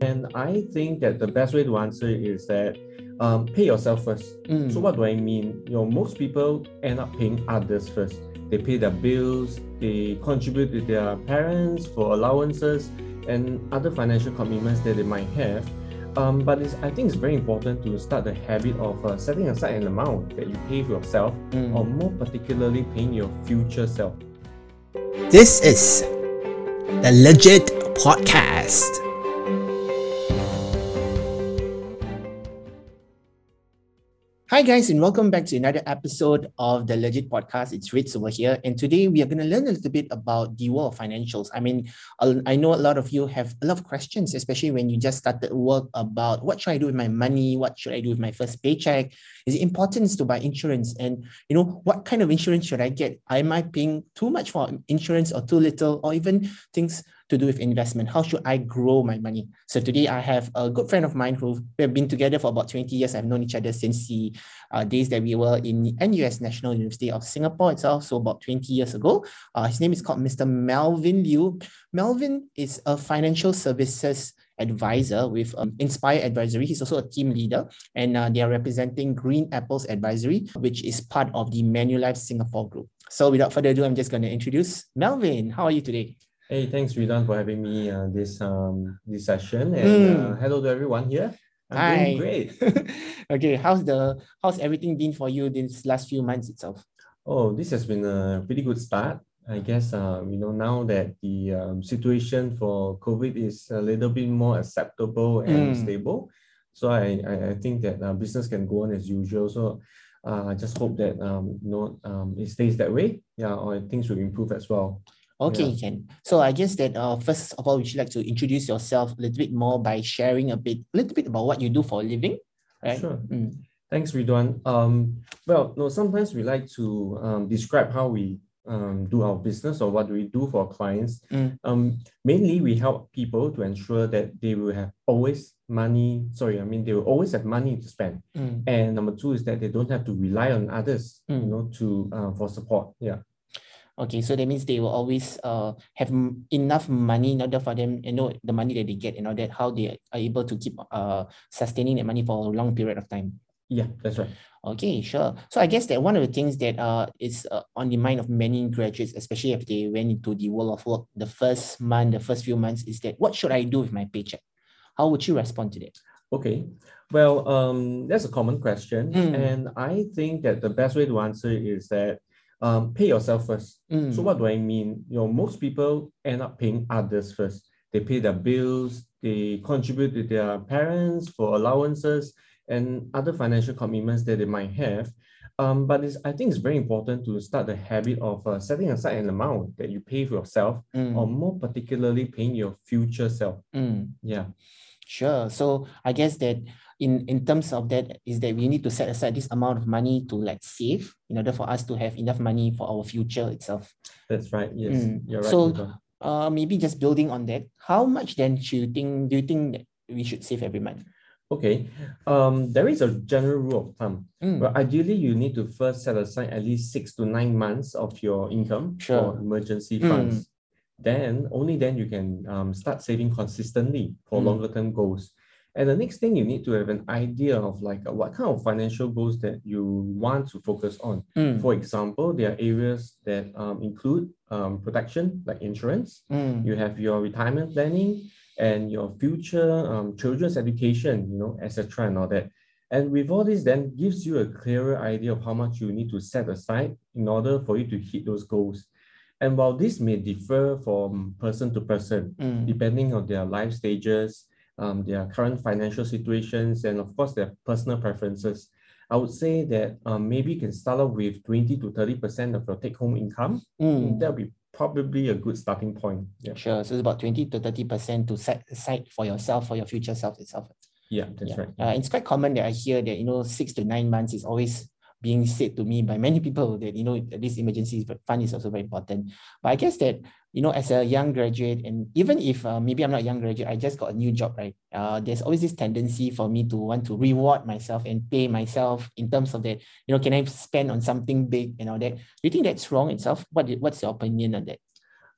And I think that the best way to answer is that um, pay yourself first. Mm. So what do I mean? You know, most people end up paying others first. They pay their bills, they contribute to their parents for allowances and other financial commitments that they might have. Um, but it's, I think it's very important to start the habit of uh, setting aside an amount that you pay for yourself, Mm. or more particularly paying your future self. This is the Legit Podcast. Hi, guys, and welcome back to another episode of the Legit Podcast. It's Ritz over here, and today we are going to learn a little bit about the world of financials. I mean, I'll- know a lot of you have a lot of questions, especially when you just started work about what should I do with my money, what should I do with my first paycheck. Is it important to buy insurance, and you know what kind of insurance should I get? Am I paying too much for insurance or too little, or even things to do with investment? How should I grow my money? So today I have a good friend of mine who we have been together for about 20 years. I've known each other since the uh, days that we were in NUS National University of Singapore itself, so about 20 years ago. Uh, his name is called Mr. Melvin Liu. Melvin is a financial services advisor with um, Inspire Advisory. He's also a team leader, and uh, they are representing Green Apples Advisory, which is part of the Manulife Singapore group. So without further ado, I'm just going to introduce Melvin. How are you today? Hey, thanks Ridwan for having me uh, this um this session, and uh, hello to everyone here. I'm Hi. doing great. okay, how's the how's everything been for you these last few months itself? Oh, this has been a pretty good start. I guess um, you know now that the um, situation for COVID is a little bit more acceptable and Mm. stable, so I, I I think that uh, business can go on as usual. So uh, I just hope that um, you know um, it stays that way. Yeah, or things will improve as well. Okay, Yeah. Ken. So I guess that uh, first of all, would you like to introduce yourself a little bit more by sharing a bit, a little bit about what you do for a living, right? Sure. Mm. Thanks, Ridwan. Um, well, no, sometimes we like to um, describe how we um, do our business or what do we do for clients. Mm. Um, mainly, we help people to ensure that they will have always money. Sorry, I mean they will always have money to spend. Mm. And number two is that they don't have to rely on others, you Mm. know, to uh, for support. Yeah. Okay, so that means they will always uh have m- enough money in order for them, you know, the money that they get and all that, how they are able to keep uh sustaining that money for a long period of time. Yeah, that's right. Okay, sure. So I guess that one of the things that uh is uh, on the mind of many graduates, especially if they went into the world of work, the first month, the first few months, is that what should I do with my paycheck? How would you respond to that? Okay. Well, um, that's a common question, Mm. and I think that the best way to answer is that um, pay yourself first. So Mm. what do I mean? You know, most people end up paying others first. They pay their bills, they contribute to their parents for allowances and other financial commitments that they might have. Um, but it's, I think it's very important to start the habit of uh, setting aside an amount that you pay for yourself, Mm. or more particularly paying your future self. Mm. Yeah. Sure. So I guess that in in terms of that is that we need to set aside this amount of money to like save in order for us to have enough money for our future itself. That's right. Yes, Mm. you're right. So-. Uh, maybe just building on that, how much then should you think do you think that we should save every month? okay. Um, there is a general rule of thumb. Mm. Well, ideally, you need to first set aside at least six to nine months of your income Sure. for emergency Mm. funds. Then, only then you can um, start saving consistently for Mm. longer term goals. And the next thing you need to have an idea of like uh, what kind of financial goals that you want to focus on. Mm. For example, there are areas that um, include um, protection, like insurance. Mm. You have your retirement planning and your future um, children's education, you know, etc. and all that. And with all this, then gives you a clearer idea of how much you need to set aside in order for you to hit those goals. And while this may differ from person to person, Mm. depending on their life stages, um, their current financial situations, and of course their personal preferences, I would say that um, maybe you can start off with 20 to 30% of your take-home income. Mm. That would be probably a good starting point. Yeah, Sure. So it's about 20 to 30% to set aside for yourself, for your future self itself. yeah, that's Yeah. right. Uh, it's quite common that I hear that, you know, six to nine months is always being said to me by many people that, you know, this emergency fund is also very important. But I guess that, you know, as a young graduate, and even if uh, maybe I'm not a young graduate, I just got a new job, right? Uh, there's always this tendency for me to want to reward myself and pay myself in terms of that, you know, can I spend on something big and all that? Do you think that's wrong itself? What, what's your opinion on that?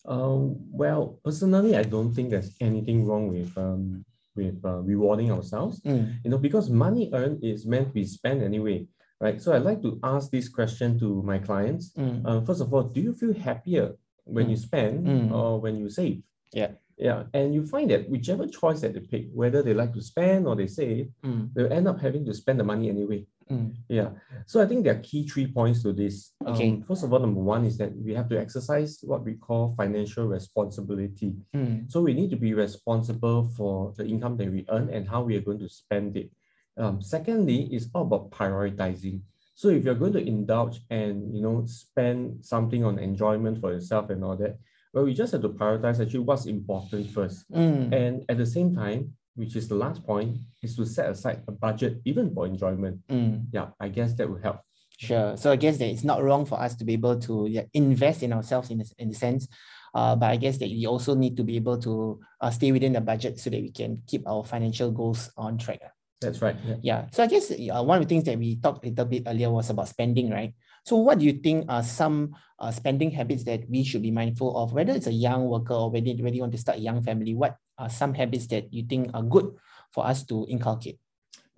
Um, well, personally, I don't think there's anything wrong with um, with uh, rewarding ourselves. Mm. You know, because money earned is meant to be spent anyway, right? So I like to ask this question to my clients. Mm. Uh, first of all, do you feel happier when you spend Mm. or when you save? Yeah. Yeah, and you find that whichever choice that they pick, whether they like to spend or they save, Mm. they'll end up having to spend the money anyway. Mm. Yeah. So I think there are key three points to this. Okay. Um, first of all, number one is that we have to exercise what we call financial responsibility. Mm. So we need to be responsible for the income that we earn and how we are going to spend it. Um, secondly, it's all about prioritizing. So if you're going to indulge and you know spend something on enjoyment for yourself and all that, well, we just have to prioritize actually what's important first. Mm. And at the same time, which is the last point, is to set aside a budget even for enjoyment. Mm. Yeah, I guess that will help. Sure. So I guess that it's not wrong for us to be able to yeah, invest in ourselves in a, in a sense. Uh, but I guess that we also need to be able to uh, stay within the budget so that we can keep our financial goals on track. That's right. Yeah. Yeah. So I guess uh, one of the things that we talked a little bit earlier was about spending, right? So what do you think are some uh, spending habits that we should be mindful of, whether it's a young worker or whether, whether you want to start a young family? What are some habits that you think are good for us to inculcate?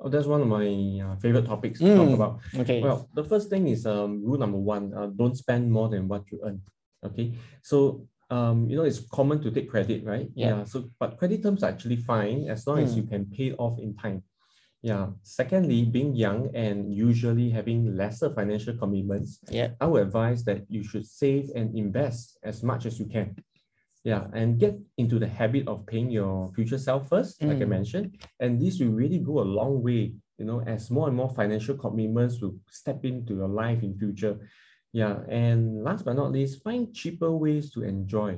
Oh, that's one of my uh, favorite topics to Mm. talk about. Okay. Well, the first thing is um, rule number one: uh, don't spend more than what you earn. Okay, so um, you know it's common to take credit, right? Yeah. So, but credit terms are actually fine as long as Mm. you can pay it off in time. Yeah. Secondly, being young and usually having lesser financial commitments, yeah. I would advise that you should save and invest as much as you can. Yeah, and get into the habit of paying your future self first, like I Mm. mentioned. And this will really go a long way, you know, as more and more financial commitments will step into your life in future. Yeah, and last but not least, find cheaper ways to enjoy.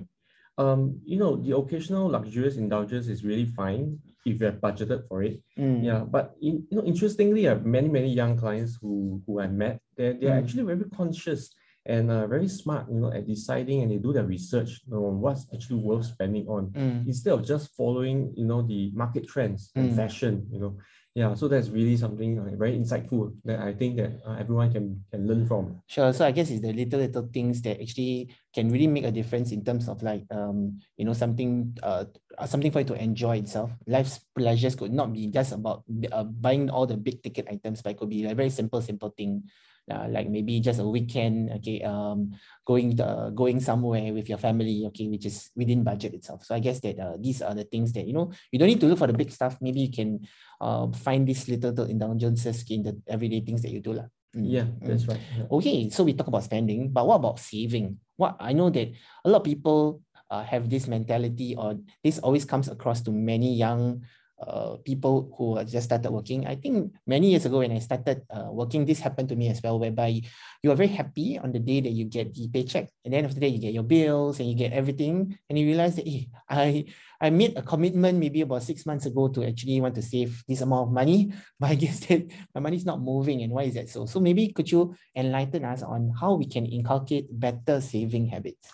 Um, you know, the occasional luxurious indulgence is really fine if you have budgeted for it. Mm. Yeah, but in, you know, interestingly, I have many many young clients who who I met. They're they're Mm. actually very conscious and uh, very smart, you know, at deciding and they do their research you know, on what's actually worth spending on Mm. instead of just following, you know, the market trends and Mm. fashion. You know, yeah. So that's really something very insightful that I think that uh, everyone can can learn from. Sure. So I guess it's the little little things that actually can really make a difference in terms of like um you know something uh uh, something for you to enjoy itself. Life's pleasures could not be just about uh, buying all the big ticket items, but it could be a very simple simple thing. Uh, like maybe just a weekend, okay, um, going the going somewhere with your family, okay, which is within budget itself. So I guess that uh, these are the things that you know you don't need to look for the big stuff. Maybe you can uh, find these little, little indulgences in the everyday things that you do, lah. Mm, Yeah, mm. that's right. yeah. Okay, so we talk about spending, but what about saving? What I know that a lot of people uh, have this mentality, or this always comes across to many young uh, people who are just started working. I think many years ago when I started uh, working, this happened to me as well, whereby you are very happy on the day that you get the paycheck, and then after that you get your bills and you get everything, and you realize that hey, I I made a commitment maybe about six months ago to actually want to save this amount of money, but I guess that my money is not moving, and why is that so? So maybe could you enlighten us on how we can inculcate better saving habits?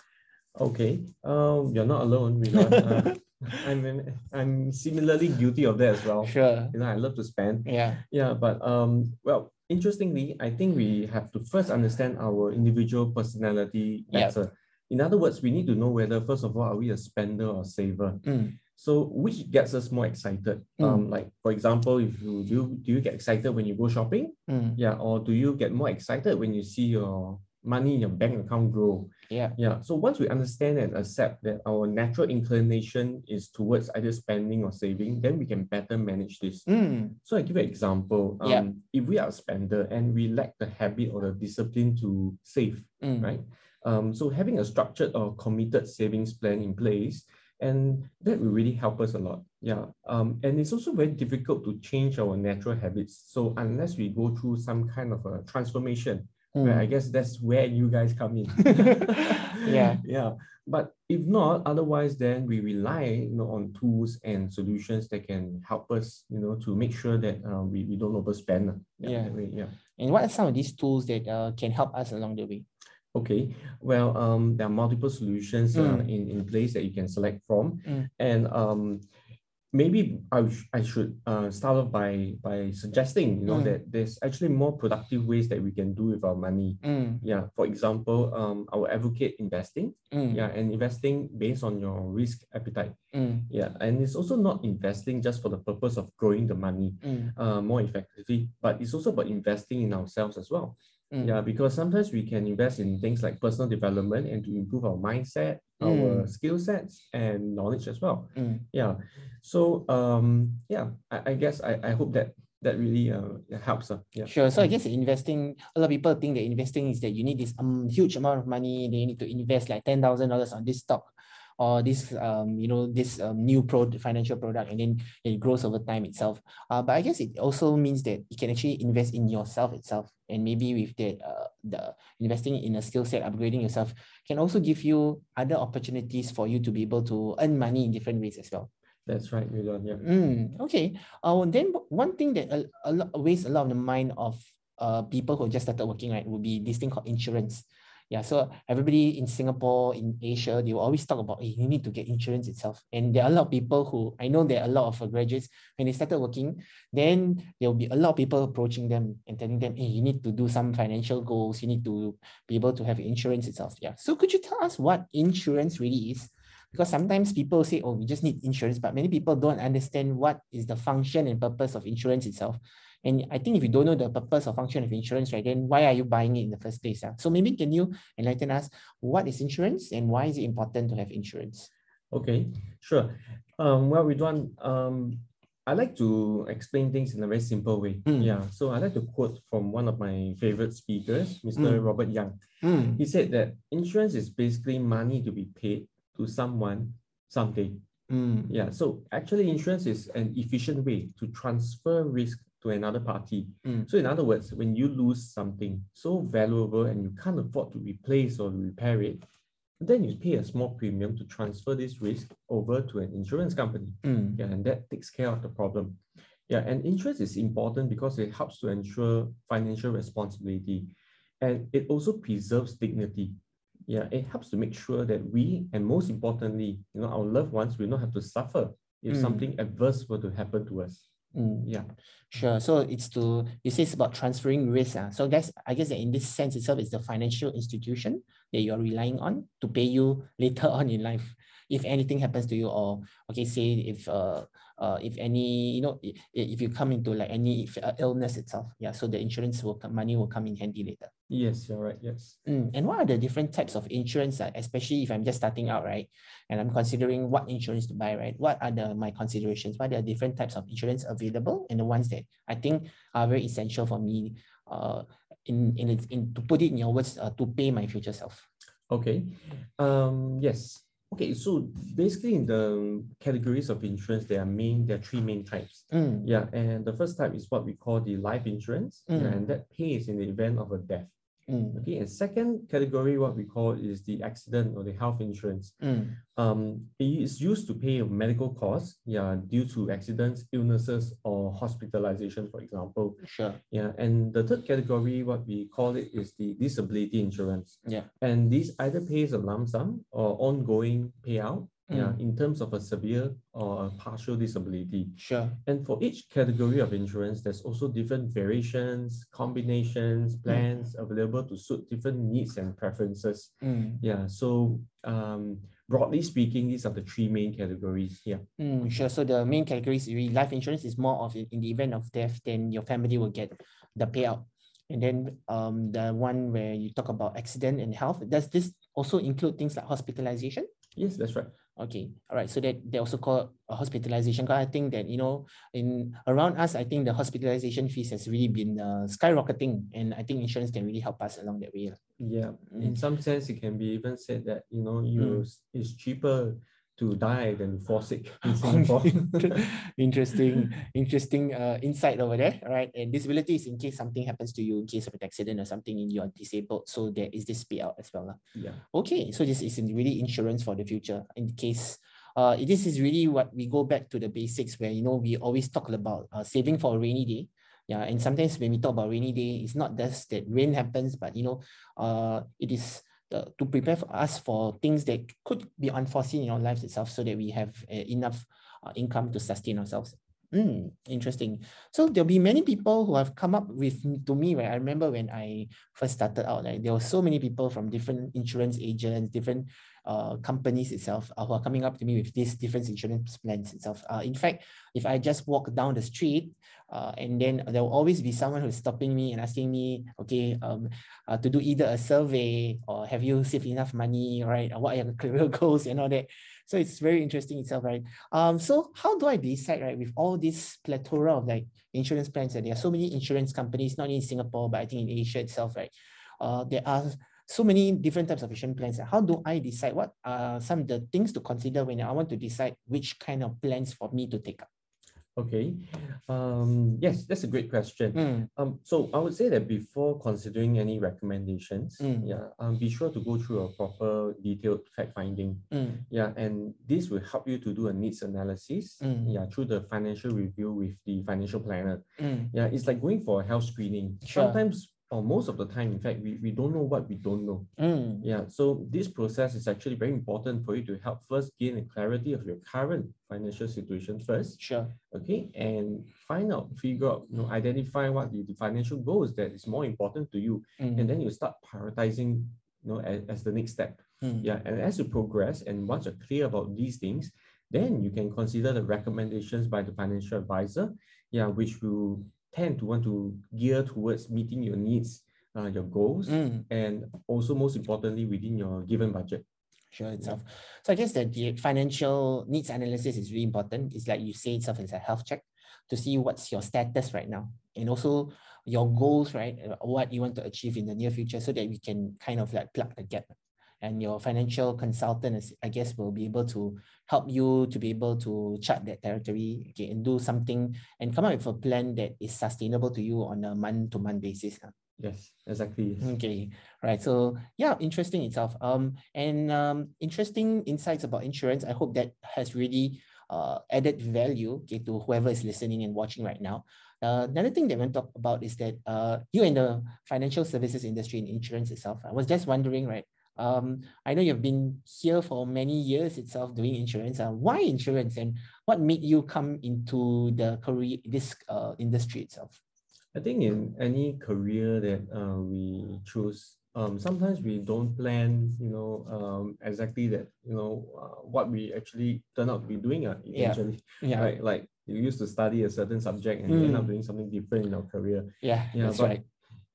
Okay. Um, you're not alone. Because, uh, I'm I'm- I'm similarly guilty of that as well. Sure. You know, I love to spend. Yeah. Yeah, but um, well, interestingly, I think we have to first understand our individual personality Yep. better. In other words, we need to know whether, first of all, are we a spender or saver? Mm. So, which gets us more excited? Um, like for example, if you do, do you get excited when you go shopping? Mm. Yeah, or do you get more excited when you see your money in your bank account grow? Yeah. Yeah. So once we understand and accept that our natural inclination is towards either spending or saving, then we can better manage this. Mm. So I give you an example. Um, Yeah. If we are a spender and we lack the habit or the discipline to save, Mm. right? Um, so having a structured or committed savings plan in place, and that will really help us a lot. Yeah. Um, and it's also very difficult to change our natural habits. So unless we go through some kind of a transformation, right, I Mm. guess that's where you guys come in. Yeah. Yeah. But if not, otherwise, then we rely you know, on tools and solutions that can help us, you know, to make sure that uh, we, we don't overspend. uh, Yeah. way, yeah. And what are some of these tools that uh, can help us along the way? Okay. Well, um, there are multiple solutions uh, Mm. in, in place that you can select from. Mm. And um, maybe I, I should uh, start off by by suggesting you know Mm. that there's actually more productive ways that we can do with our money. Mm, Yeah, for example, um, I will advocate investing. mm, Yeah, and investing based on your risk appetite. mm, Yeah, and it's also not investing just for the purpose of growing the money mm, uh, more effectively, but it's also about investing in ourselves as well. Mm. Yeah, because sometimes we can invest in things like personal development and to improve our mindset, our Mm. skill sets, and knowledge as well. Mm. Yeah. So um yeah, I, I guess I, I hope that that really uh helps. Uh, yeah. Sure. So I guess investing, a lot of people think that investing is that you need this um, huge amount of money. They need to invest like ten thousand dollars on this stock, or this um you know this um, new pro financial product, and then it grows over time itself. Uh, but I guess it also means that you can actually invest in yourself itself, and maybe with that uh the investing in a skill set, upgrading yourself can also give you other opportunities for you to be able to earn money in different ways as well. That's right, Melvin. Yeah. Mm, okay. Uh, then one thing that a, a lot weighs a lot on the mind of uh people who just started working right would be this thing called insurance. Yeah, so everybody in Singapore, in Asia, they will always talk about, hey, you need to get insurance itself. And there are a lot of people who I know there are a lot of uh, graduates when they started working, then there will be a lot of people approaching them and telling them, hey, you need to do some financial goals, you need to be able to have insurance itself. Yeah. So could you tell us what insurance really is? Because sometimes people say, oh, we just need insurance, but many people don't understand what is the function and purpose of insurance itself. And I think if you don't know the purpose or function of insurance, right, then why are you buying it in the first place? ah? So maybe can you enlighten us what is insurance and why is it important to have insurance? Okay, sure. Um, well, Ridwan, um, I like to explain things in a very simple way. Mm. Yeah, so I like to quote from one of my favorite speakers, Mr. Mm. Robert Young. Mm, He said that insurance is basically money to be paid to someone someday. mm, Yeah, so actually, insurance is an efficient way to transfer risk to another party. Mm. So, in other words, when you lose something so valuable and you can't afford to replace or repair it, then you pay a small premium to transfer this risk over to an insurance company. mm, Yeah, and that takes care of the problem. Yeah, and insurance is important because it helps to ensure financial responsibility and it also preserves dignity. Yeah, it helps to make sure that we, and most importantly, you know, our loved ones will not have to suffer if Mm. something adverse were to happen to us. mm. Yeah. Sure. So it's to you say it's about transferring risk. Uh. So guys, I guess that in this sense itself, is the financial institution that you are relying on to pay you later on in life. If anything happens to you, or okay, say if uh uh if any you know if, if you come into like any if, uh, illness itself, yeah. So the insurance will come, money will come in handy later. Yes, you're right. Yes. Mm, And what are the different types of insurance, uh, especially if I'm just starting out, right? And I'm considering what insurance to buy, right? What are the my considerations? What are the different types of insurance available and the ones that I think are very essential for me uh, in, in, in to put it in your words, uh, to pay my future self? Okay. Um, yes. Okay, so basically in the categories of insurance, there are main there are three main types. Mm, Yeah, and the first type is what we call the life insurance. Yeah, Mm. and that pays in the event of a death. Mm, Okay, and second category, what we call is the accident or the health insurance. mm, Um, it is used to pay medical costs, yeah, due to accidents, illnesses, or hospitalization, for example. sure. Yeah, and the third category, what we call it is the disability insurance. Yeah. And this either pays a lump sum or ongoing payout, yeah, Mm. in terms of a severe or a partial disability. Sure. And for each category of insurance, there's also different variations, combinations, plans available to suit different needs and preferences. Mm, Yeah, so um, broadly speaking, these are the three main categories. Yeah. mm, sure. So the main categories, life insurance is more of in in the event of death, then your family will get the payout. And then um, the one where you talk about accident and health, does this also include things like hospitalization? Yes, that's right. Okay, all right. So that they also call a hospitalization. I think that you know, in around us, I think the hospitalization fees has really been uh, skyrocketing, and I think insurance can really help us along that way. Yeah. Mm. In some sense, it can be even said that, you know, you it's cheaper to die than to fall sick in Singapore. interesting, interesting uh, insight over there. right? and disability is in case something happens to you, in case of an accident or something, and you are disabled. So there is this payout as well. yeah. Okay, so this is really insurance for the future in case. Uh, this is really what we go back to the basics where you know we always talk about uh, saving for a rainy day. Yeah, and sometimes when we talk about rainy day, it's not just that rain happens, but you know, uh, it is the, to prepare for us for things that could be unforeseen in our lives itself, so that we have uh, enough uh, income to sustain ourselves. Mm, interesting. So there'll be many people who have come up with to me. Right, I remember when I first started out, like there were so many people from different insurance agents, different uh, companies itself uh, who are coming up to me with these different insurance plans itself. Uh, in fact, if I just walk down the street, uh, and then there will always be someone who's stopping me and asking me, okay, um, uh, to do either a survey or have you saved enough money, right? Or what are your career goals and all that. So it's very interesting itself, right? Um, so how do I decide, right, with all this plethora of like insurance plans, and there are so many insurance companies, not in Singapore, but I think in Asia itself, right? Uh, there are so many different types of insurance plans. How do I decide what are some of the things to consider when I want to decide which kind of plans for me to take up? Okay. Um, yes, that's a great question. Mm. Um, so I would say that before considering any recommendations, Mm. yeah, um, be sure to go through a proper detailed fact finding. Mm. Yeah, and this will help you to do a needs analysis. Mm. Yeah, through the financial review with the financial planner. Mm. Yeah, it's like going for a health screening. Sure. Sometimes or most of the time, in fact, we, we don't know what we don't know. Mm. Yeah, so this process is actually very important for you to help first gain a clarity of your current financial situation first, Sure. okay, and find out, figure out, you know, identify what the, the financial goals that is more important to you, Mm. and then you start prioritizing, you know, as, as the next step. Mm. Yeah, and as you progress and once you're clear about these things, then you can consider the recommendations by the financial advisor, yeah, which will tend to want to gear towards meeting your needs, uh, your goals, Mm. and also most importantly within your given budget. Sure itself. So I guess that the financial needs analysis is really important. It's like you say itself as a health check to see what's your status right now and also your goals, right? What you want to achieve in the near future so that we can kind of like plug the gap. And your financial consultant, is, I guess, will be able to help you to be able to chart that territory okay, and do something and come up with a plan that is sustainable to you on a month to month basis. huh? Yes, exactly. yes. Okay, right. So yeah, interesting itself. Um, and um, interesting insights about insurance. I hope that has really uh added value okay, to whoever is listening and watching right now. Uh, another thing that I want to talk about is that uh, you in the financial services industry and insurance itself. I was just wondering, right? Um, I know you've been here for many years itself doing insurance. Uh, why insurance, and what made you come into the career this uh industry itself? I think in any career that uh, we choose, um, sometimes we don't plan, you know, um, exactly that, you know, uh, what we actually turn out to be doing uh, Yeah. eventually, Yeah, right? Like you used to study a certain subject and you end up Mm. doing something different in our career. yeah, Yeah, that's but right.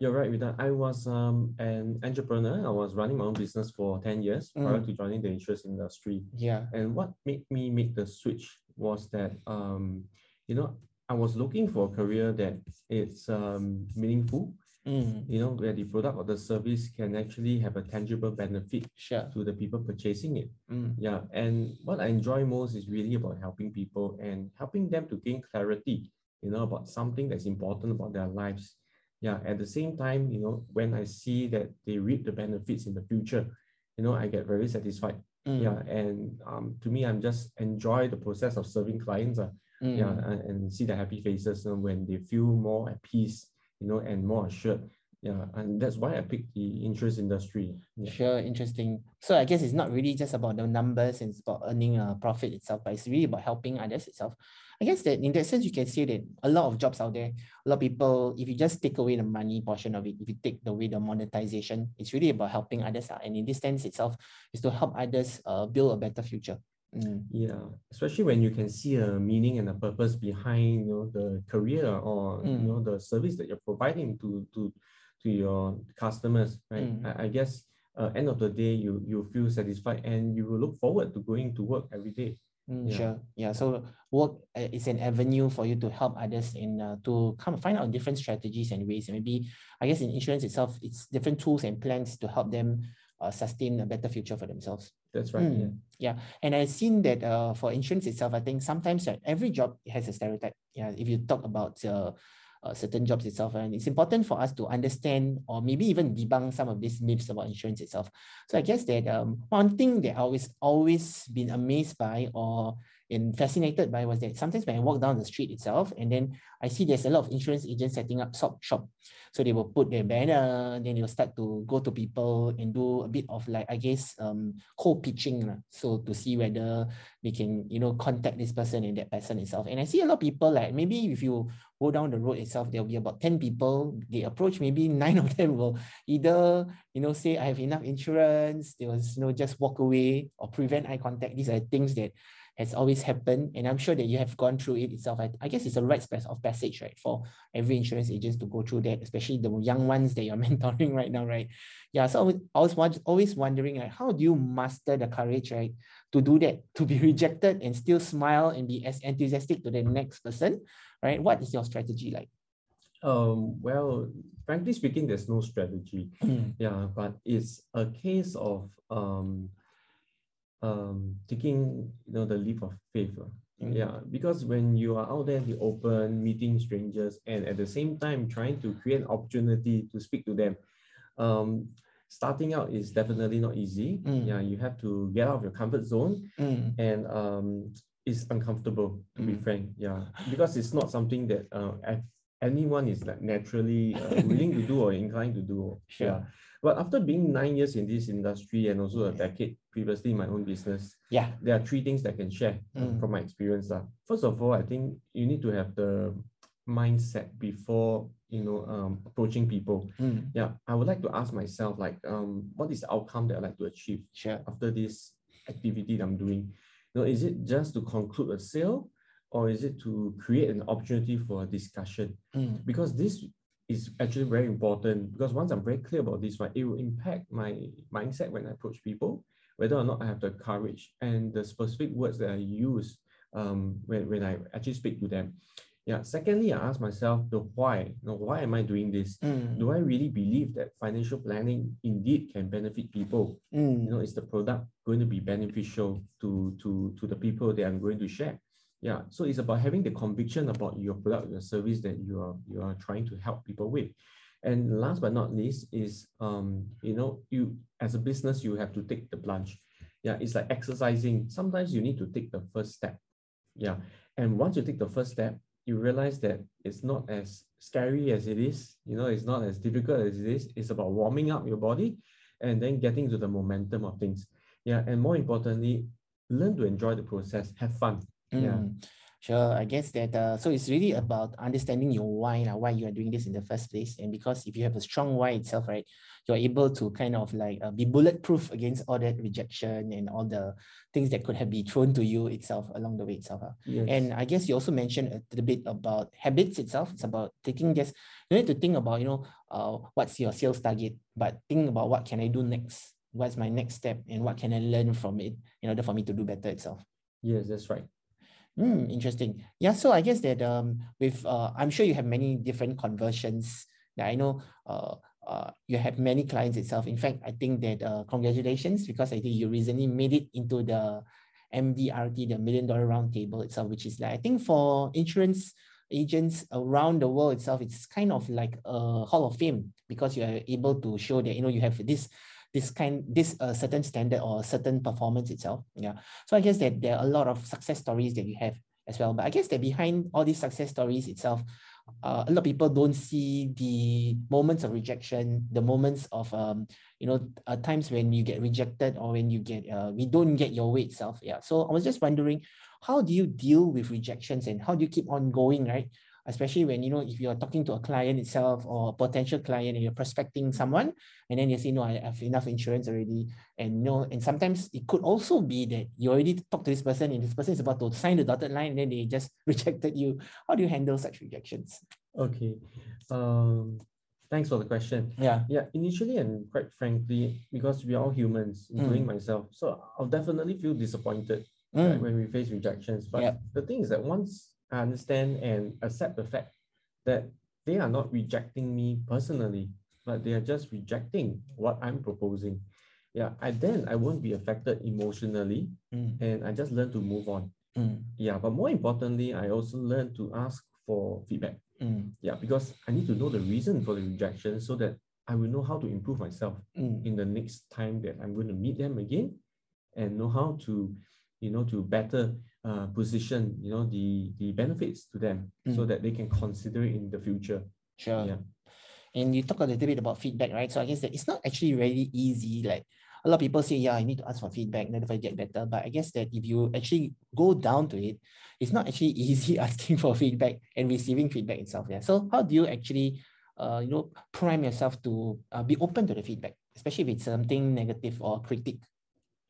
You're right with that. I was um, an entrepreneur. I was running my own business for 10 years prior Mm. to joining the insurance industry. Yeah. And what made me make the switch was that, um, you know, I was looking for a career that it's um, meaningful, Mm, you know, where the product or the service can actually have a tangible benefit sure. to the people purchasing it. Mm, Yeah. And what I enjoy most is really about helping people and helping them to gain clarity, you know, about something that's important about their lives. Yeah. At the same time, you know, when I see that they reap the benefits in the future, you know, I get very satisfied. mm, Yeah. And um, to me, I'm just enjoy the process of serving clients. Uh, mm. yeah, and, and see the happy faces uh, when they feel more at peace, you know, and more assured. Yeah, and that's why I picked the insurance industry. Yeah. Sure, interesting. So I guess it's not really just about the numbers and it's about earning a profit itself, but it's really about helping others itself. I guess that in that sense, you can say that a lot of jobs out there, a lot of people, if you just take away the money portion of it, if you take away the monetization, it's really about helping others. ah. And in this sense itself, is to help others uh, build a better future. Mm, Yeah, especially when you can see a meaning and a purpose behind, you know, the career or you Mm. know the service that you're providing to to to your customers, right? Mm. I, I guess uh, end of the day, you you feel satisfied and you will look forward to going to work every day. Mm, Yeah. Sure. Yeah. So work uh, is an avenue for you to help others in uh, to come find out different strategies and ways. And maybe I guess in insurance itself, it's different tools and plans to help them uh, sustain a better future for themselves. That's right. Yeah. Mm, Yeah, and I've seen that uh, for insurance itself, I think sometimes uh, every job has a stereotype. Yeah, if you talk about uh, uh, certain jobs itself, and it's important for us to understand or maybe even debunk some of these myths about insurance itself. So I guess that um, one thing that I always always been amazed by or and fascinated by was that sometimes when I walk down the street itself, and then I see there's a lot of insurance agents setting up shop shop. So they will put their banner, then they'll start to go to people and do a bit of like I guess um cold pitching. So to see whether they can, you know, contact this person and that person itself. And I see a lot of people like maybe if you go down the road itself, there'll be about 10 people. They approach, maybe nine of them will either, you know, say I have enough insurance, they will, you know, just walk away or prevent eye contact. These are things that has always happened. And I'm sure that you have gone through it itself. I, I guess it's a right space of passage, right? For every insurance agent to go through that, especially the young ones that you're mentoring right now, right? Yeah. So I was, always wondering, like, how do you master the courage, right? To do that, to be rejected and still smile and be as enthusiastic to the next person, right? What is your strategy like? Um, well, frankly speaking, there's no strategy. Mm, Yeah, but it's a case of um, um, taking you know the leap of faith. lah. Mm. Yeah, because when you are out there in the open, meeting strangers, and at the same time trying to create an opportunity to speak to them, um, starting out is definitely not easy. Mm. Yeah, you have to get out of your comfort zone, mm, and um, it's uncomfortable to be Mm. frank. Yeah, because it's not something that uh, anyone is like naturally uh, willing to do or inclined to do. Sure. Yeah. But after being nine years in this industry and also a decade previously in my own business, yeah. there are three things that I can share uh, Mm. from my experience. lah. First of all, I think you need to have the mindset before you know um, approaching people. Mm, Yeah, I would like to ask myself like um, what is the outcome that I like to achieve sure. after this activity that I'm doing? You know, is it just to conclude a sale or is it to create an opportunity for a discussion? Mm, Because this is actually very important because once I'm very clear about this, right, it will impact my mindset when I approach people, whether or not I have the courage and the specific words that I use um, when, when I actually speak to them. Yeah. Secondly, I ask myself the why. You know, why am I doing this? mm, Do I really believe that financial planning indeed can benefit people? mm, you know is the product going to be beneficial to to to the people that i'm going to share yeah so it's about having the conviction about your product your service that you are you are trying to help people with and last but not least is um you know you as a business you have to take the plunge. Yeah it's like exercising. Sometimes you need to take the first step. Yeah and once you take the first step you realize that it's not as scary as it is. You know it's not as difficult as it is. It's about warming up your body and then getting to the momentum of things. Yeah, and more importantly, learn to enjoy the process, have fun. Yeah. Sure, I guess that uh, so it's really about understanding your why, lah, why you are doing this in the first place. And because if you have a strong why itself, right, you're able to kind of like uh, be bulletproof against all that rejection and all the things that could have been thrown to you itself along the way itself. ah. Yes. And I guess you also mentioned a little bit about habits itself. It's about taking just you need to think about, you know, uh, what's your sales target, but think about what can I do next? What's my next step and what can I learn from it in order for me to do better itself? yes, that's right. Hmm, interesting. Yeah, so I guess that um with uh I'm sure you have many different conversions. That I know uh uh you have many clients itself. In fact, I think that uh congratulations because I think you recently made it into the MDRT, the million dollar round table itself, which is like I think for insurance agents around the world itself, it's kind of like a hall of fame because you are able to show that you know you have this this kind this uh, certain standard or certain performance itself. Yeah. So I guess that there are a lot of success stories that you have as well. But I guess that behind all these success stories itself, uh, a lot of people don't see the moments of rejection, the moments of um, you know, uh, times when you get rejected or when you get uh, we don't get your way itself. Yeah. So I was just wondering, how do you deal with rejections and how do you keep on going, right? Especially when you know if you're talking to a client itself or a potential client and you're prospecting someone, and then you say, no, I have enough insurance already, and no, and sometimes it could also be that you already talked to this person and this person is about to sign the dotted line and then they just rejected you. How do you handle such rejections? Okay. Um, thanks for the question. Yeah. Yeah, initially and quite frankly, because we are all humans, including myself, so I'll definitely feel disappointed right, Mm, when we face rejections. But Yep. the thing is that once understand and accept the fact that they are not rejecting me personally, but they are just rejecting what I'm proposing. Yeah, I then I won't be affected emotionally mm, and I just learn to move on. mm, Yeah, but more importantly, I also learn to ask for feedback. mm, Yeah, because I need to know the reason for the rejection so that I will know how to improve myself mm, in the next time that I'm going to meet them again and know how to, you know, to better uh, position, you know, the the benefits to them so Mm. that they can consider it in the future. Sure. Yeah. And you talk a little bit about feedback, right? So I guess that it's not actually really easy. Like a lot of people say, yeah, I need to ask for feedback, in order for get better. But I guess that if you actually go down to it, it's not actually easy asking for feedback and receiving feedback itself. Yeah. So how do you actually, uh, you know, prime yourself to uh, be open to the feedback, especially if it's something negative or critique?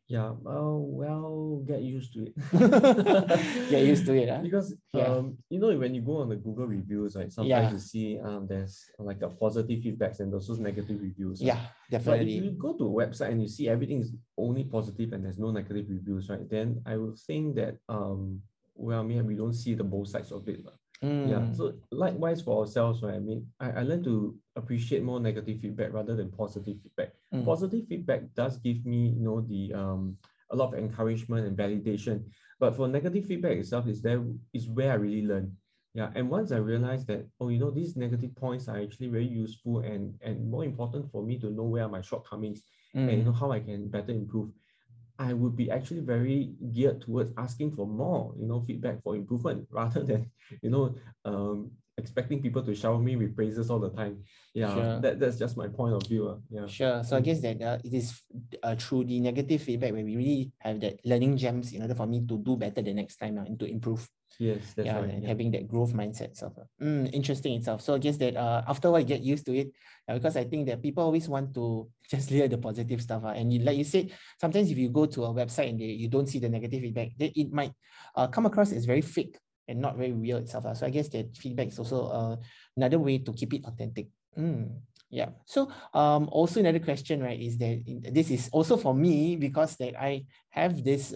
Yeah, well, well, get used to it. Get used to it, huh? Because Yeah. um, you know, when you go on the Google reviews, right, sometimes Yeah. you see um, there's like a positive feedbacks and also negative reviews. right? Yeah, But if you go to a website and you see everything is only positive and there's no negative reviews, right? Then I would think that um, well, maybe we don't see the both sides of it. lah. Yeah. Mm, So likewise for ourselves, right? I mean, I, I learn to appreciate more negative feedback rather than positive feedback. Mm. Positive feedback does give me, you know, the um a lot of encouragement and validation. But for negative feedback itself, is there is where I really learn. Yeah. And once I realized that, oh, you know, these negative points are actually very useful and and more important for me to know where are my shortcomings and you mm, know how I can better improve. I would be actually very geared towards asking for more, you know, feedback for improvement rather than, you know, um, expecting people to shower me with praises all the time. Yeah, Sure. that, that's just my point of view. uh, yeah. Sure. So I guess that uh, it is uh, through the negative feedback where we really have that learning gems in order for me to do better the next time uh, and to improve. Yes, that's yeah, right. and yeah. having that growth mindset itself. uh. Mm, interesting itself. So I guess that uh, after I get used to it uh, because I think that people always want to just hear the positive stuff. Uh, and you, like you said, sometimes if you go to a website and they, you don't see the negative feedback, then it might uh, come across as very fake and not very real itself. So I guess that feedback is also uh, another way to keep it authentic. Mm, yeah. So um, also another question, right, is that in- this is also for me because that I have this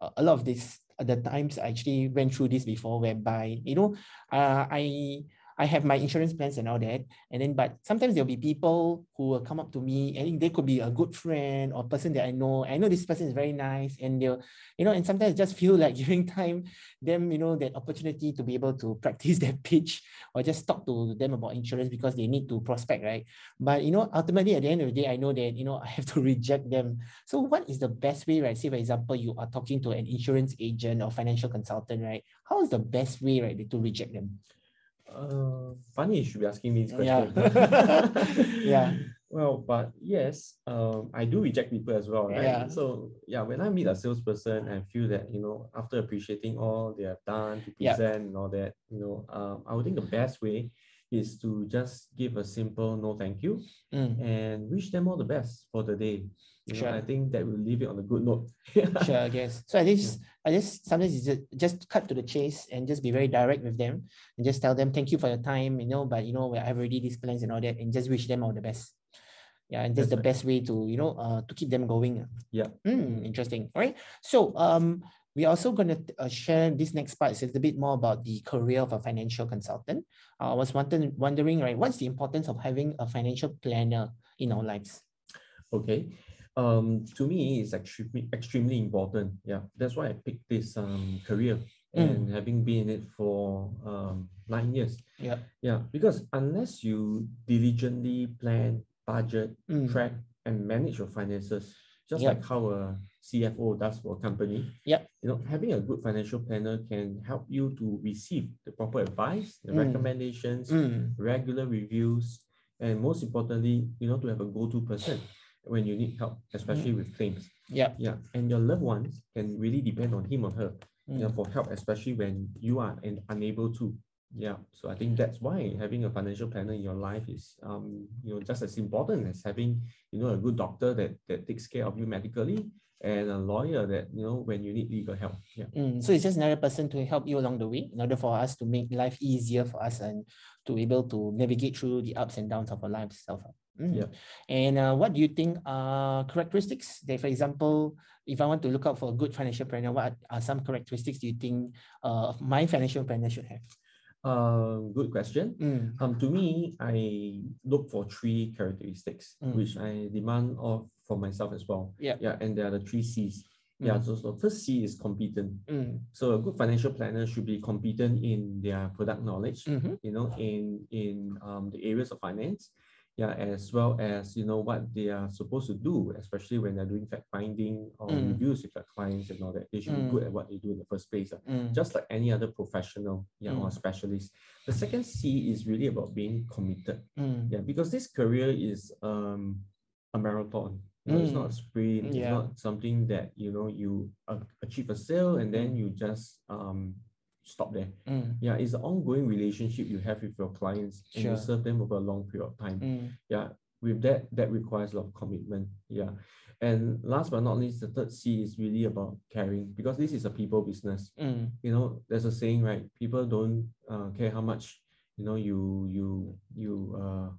uh, a lot of this uh, the times I actually went through this before whereby you know uh, I I have my insurance plans and all that and then but sometimes there'll be people who will come up to me and they could be a good friend or person that I know I know this person is very nice and they'll you know and sometimes just feel like giving time them you know that opportunity to be able to practice their pitch or just talk to them about insurance because they need to prospect right but you know ultimately at the end of the day I know that you know I have to reject them so what is the best way, right? Say for example, you are talking to an insurance agent or financial consultant, right? How is the best way, right, to reject them? Uh, funny you should be asking me this Yeah. question. Yeah. Well, but yes, um, I do reject people as well, right? Yeah. So yeah, when I meet a salesperson, I feel that you know after appreciating all they have done to Yeah. present and all that, you know, um, I would think the best way is to just give a simple no thank you Mm, and wish them all the best for the day. You know, I think that will leave it on a good note. sure, I guess. So I just, I just sometimes it's just, just cut to the chase and just be very direct with them and just tell them thank you for your time, you know, but you know, I've already these plans and all that, and just wish them all the best. Yeah, and that's, That's the right. best way to, you know, uh, to keep them going. Yeah. Mm, interesting. All right. So um, we're also going to uh, share this next part is a little bit more about the career of a financial consultant. Uh, I was wondering, wondering, right, what's the importance of having a financial planner in our lives? Okay. Um, to me, it's extremely extremely important. Yeah, that's why I picked this um career Mm. and having been in it for um nine years. Yeah. Yeah, because unless you diligently plan, budget, Mm, track, and manage your finances, just Yep. like how a CFO does for a company. Yep. You know, having a good financial planner can help you to receive the proper advice, the Mm. recommendations, mm, regular reviews, and most importantly, you know, to have a go-to person when you need help, especially with claims. yeah. Yeah, and your loved ones can really depend on him or her, you know, Mm, for help, especially when you are and unable to. Yeah, so I think that's why having a financial planner in your life is, um, you know, just as important as having, you know, a good doctor that that takes care of you medically and a lawyer that you know when you need legal help. Yeah. mm. So it's just another person to help you along the way in order for us to make life easier for us and to be able to navigate through the ups and downs of our lives itself. Mm. Yeah. And uh, what do you think are characteristics that, for example, if I want to look out for a good financial planner, what are some characteristics do you think uh, my financial planner should have? Um, good question. Mm, Um, to me, I look for three characteristics Mm. which I demand of for myself as well. Yeah. Yeah, and there are the three C's. Yeah, Mm. so, so first C is competent. mm, So a good financial planner should be competent in their product knowledge, mhm, you know, in in um, the areas of finance. Yeah, as well as you know what they are supposed to do, especially when they're doing fact finding or Mm. reviews with their clients and all that. They should be good at what they do in the first place. ah. Mm. Just like any other professional, yeah, or Mm. specialist. The second C is really about being committed. Mm. Yeah, because this career is um a marathon. You know, It's not a Mm. sprint. It's not something that you know you a- achieve a sale and then you just um stop there. Mm. Yeah, it's an ongoing relationship you have with your clients and you serve them over a long period of time. Mm. Yeah, with that, that requires a lot of commitment. Yeah. And last but not least, the third C is really about caring because this is a people business. Mm. You know, there's a saying, right? People don't uh, care how much, you know, you you you uh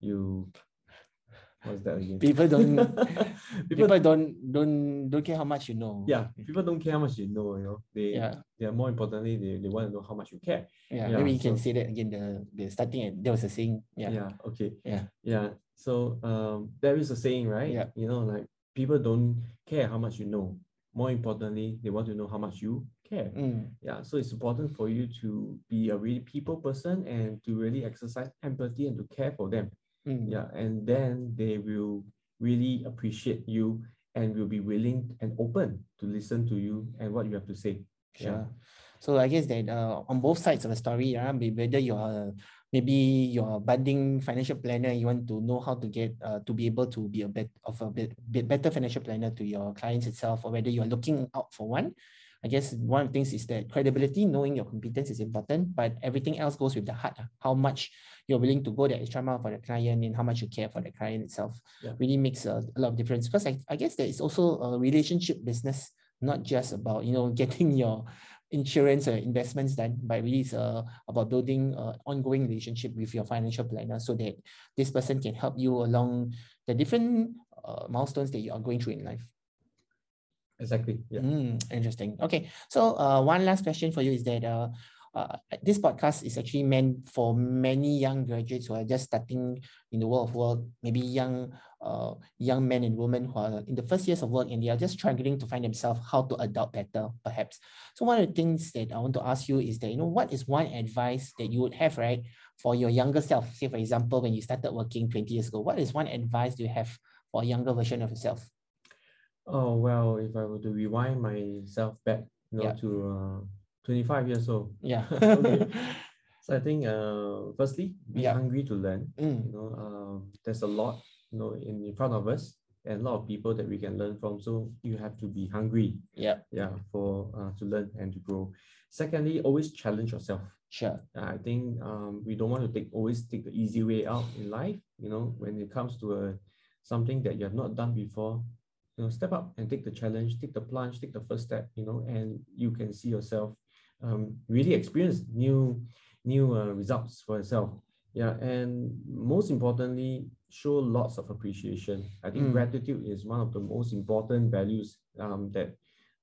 you what's that again? People don't people, people don't don't don't care how much you know. yeah, people don't care how much you know, you know. They Yeah. they are more importantly they, they want to know how much you care. Yeah. Yeah, Maybe you can say that again. The the starting there was a saying. Yeah. yeah okay Yeah. yeah so um there is a saying right Yeah. you know like people don't care how much you know more importantly they want to know how much you care Mm. yeah so it's important for you to be a really people person and to really exercise empathy and to care for them Mm. yeah and then they will really appreciate you and will be willing and open to listen to you and what you have to say Sure. yeah So I guess that uh, on both sides of the story, yeah, whether you're maybe you're a budding financial planner, you want to know how to get uh, to be able to be a bit of a bit, bit better financial planner to your clients itself, or whether you're looking out for one. I guess one of the things is that credibility, knowing your competence is important, but everything else goes with the heart. ah. How much you're willing to go the extra mile for the client and how much you care for the client itself Yeah. really makes a, a lot of difference. Because I, I guess there is also a relationship business, not just about, you know, getting your insurance or investments done, but really it's uh, about building an ongoing relationship with your financial planner so that this person can help you along the different uh, milestones that you are going through in life. Exactly yeah Mm, interesting. Okay, so uh, one last question for you is that uh, uh, this podcast is actually meant for many young graduates who are just starting in the world of work, maybe young uh, young men and women who are in the first years of work and they are just struggling to find themselves how to adopt better, perhaps. So one of the things that I want to ask you is that, you know, what is one advice that you would have, right, for your younger self? Say, for example, when you started working 20 years ago, what is one advice do you have for a younger version of yourself? Oh well, if I were to rewind myself back, you know, Yeah. to uh, 25 years old. Yeah. Okay. So I think uh, firstly, be Yeah. hungry to learn. Mm, You know, um, there's a lot, you know, in, in front of us and a lot of people that we can learn from. So you have to be hungry, yeah, yeah, for uh, to learn and to grow. Secondly, always challenge yourself. sure. Uh, I think um, we don't want to take always take the easy way out in life. You know, when it comes to a something that you have not done before, you know, step up and take the challenge, take the plunge, take the first step. You know, and you can see yourself um, really experience new new uh, results for yourself. Yeah, and most importantly, show lots of appreciation. I think Mm. gratitude is one of the most important values um, that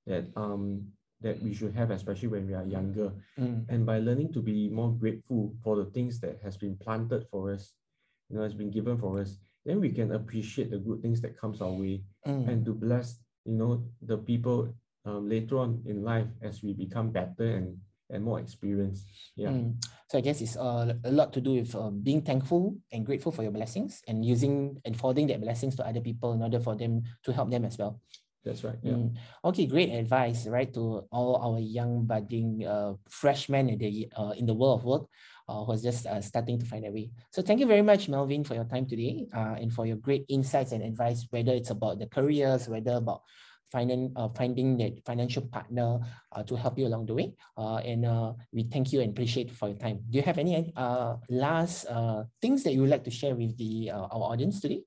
that um, that we should have, especially when we are younger Mm, and by learning to be more grateful for the things that has been planted for us you know has been given for us then we can appreciate the good things that comes our way mm. and to bless you know the people um, later on in life as we become better and and more experienced yeah Mm. So I guess it's uh, a lot to do with uh, being thankful and grateful for your blessings and using and forwarding that blessings to other people in order for them to help them as well. that's right yeah Mm. Okay, great advice, right, to all our young budding uh, freshmen in the uh, in the world of work uh, who are just uh, starting to find their way. So thank you very much, Melvin, for your time today uh, and for your great insights and advice, whether it's about the careers, whether about finding uh, finding that financial partner uh, to help you along the way. Uh, and uh, we thank you and appreciate for your time. Do you have any uh, last uh, things that you would like to share with the uh, our audience today?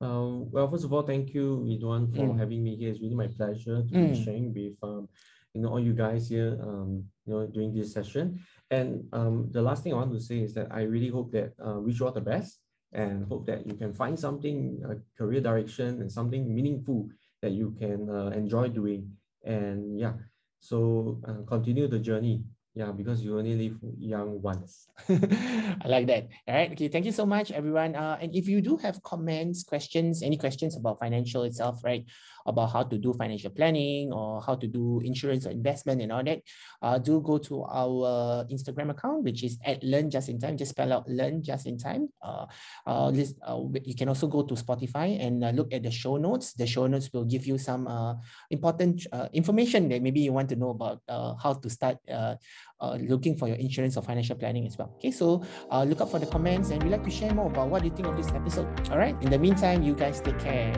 Um, well, first of all, thank you, Ridwan, for Mm. having me here. It's really my pleasure to Mm. be sharing with um, you know all you guys here um, you know during this session. And um, the last thing I want to say is that I really hope that uh, you all the best and hope that you can find something a career direction and something meaningful that you can uh, enjoy doing. And yeah, so uh, continue the journey. Yeah, because you only live young once. I like that. All right. Okay. Thank you so much, everyone. Uh, and if you do have comments, questions, any questions about financial itself, right, about how to do financial planning or how to do insurance or investment and all that, uh, do go to our Instagram account, which is at Learn Just in Time. Just spell out Learn Just in Time. Uh, uh, list, uh, you can also go to Spotify and uh, look at the show notes. The show notes will give you some uh, important uh, information that maybe you want to know about uh, how to start uh, uh, looking for your insurance or financial planning as well. Okay, so uh, look up for the comments and we'd like to share more about what you think of this episode. All right, in the meantime, you guys take care.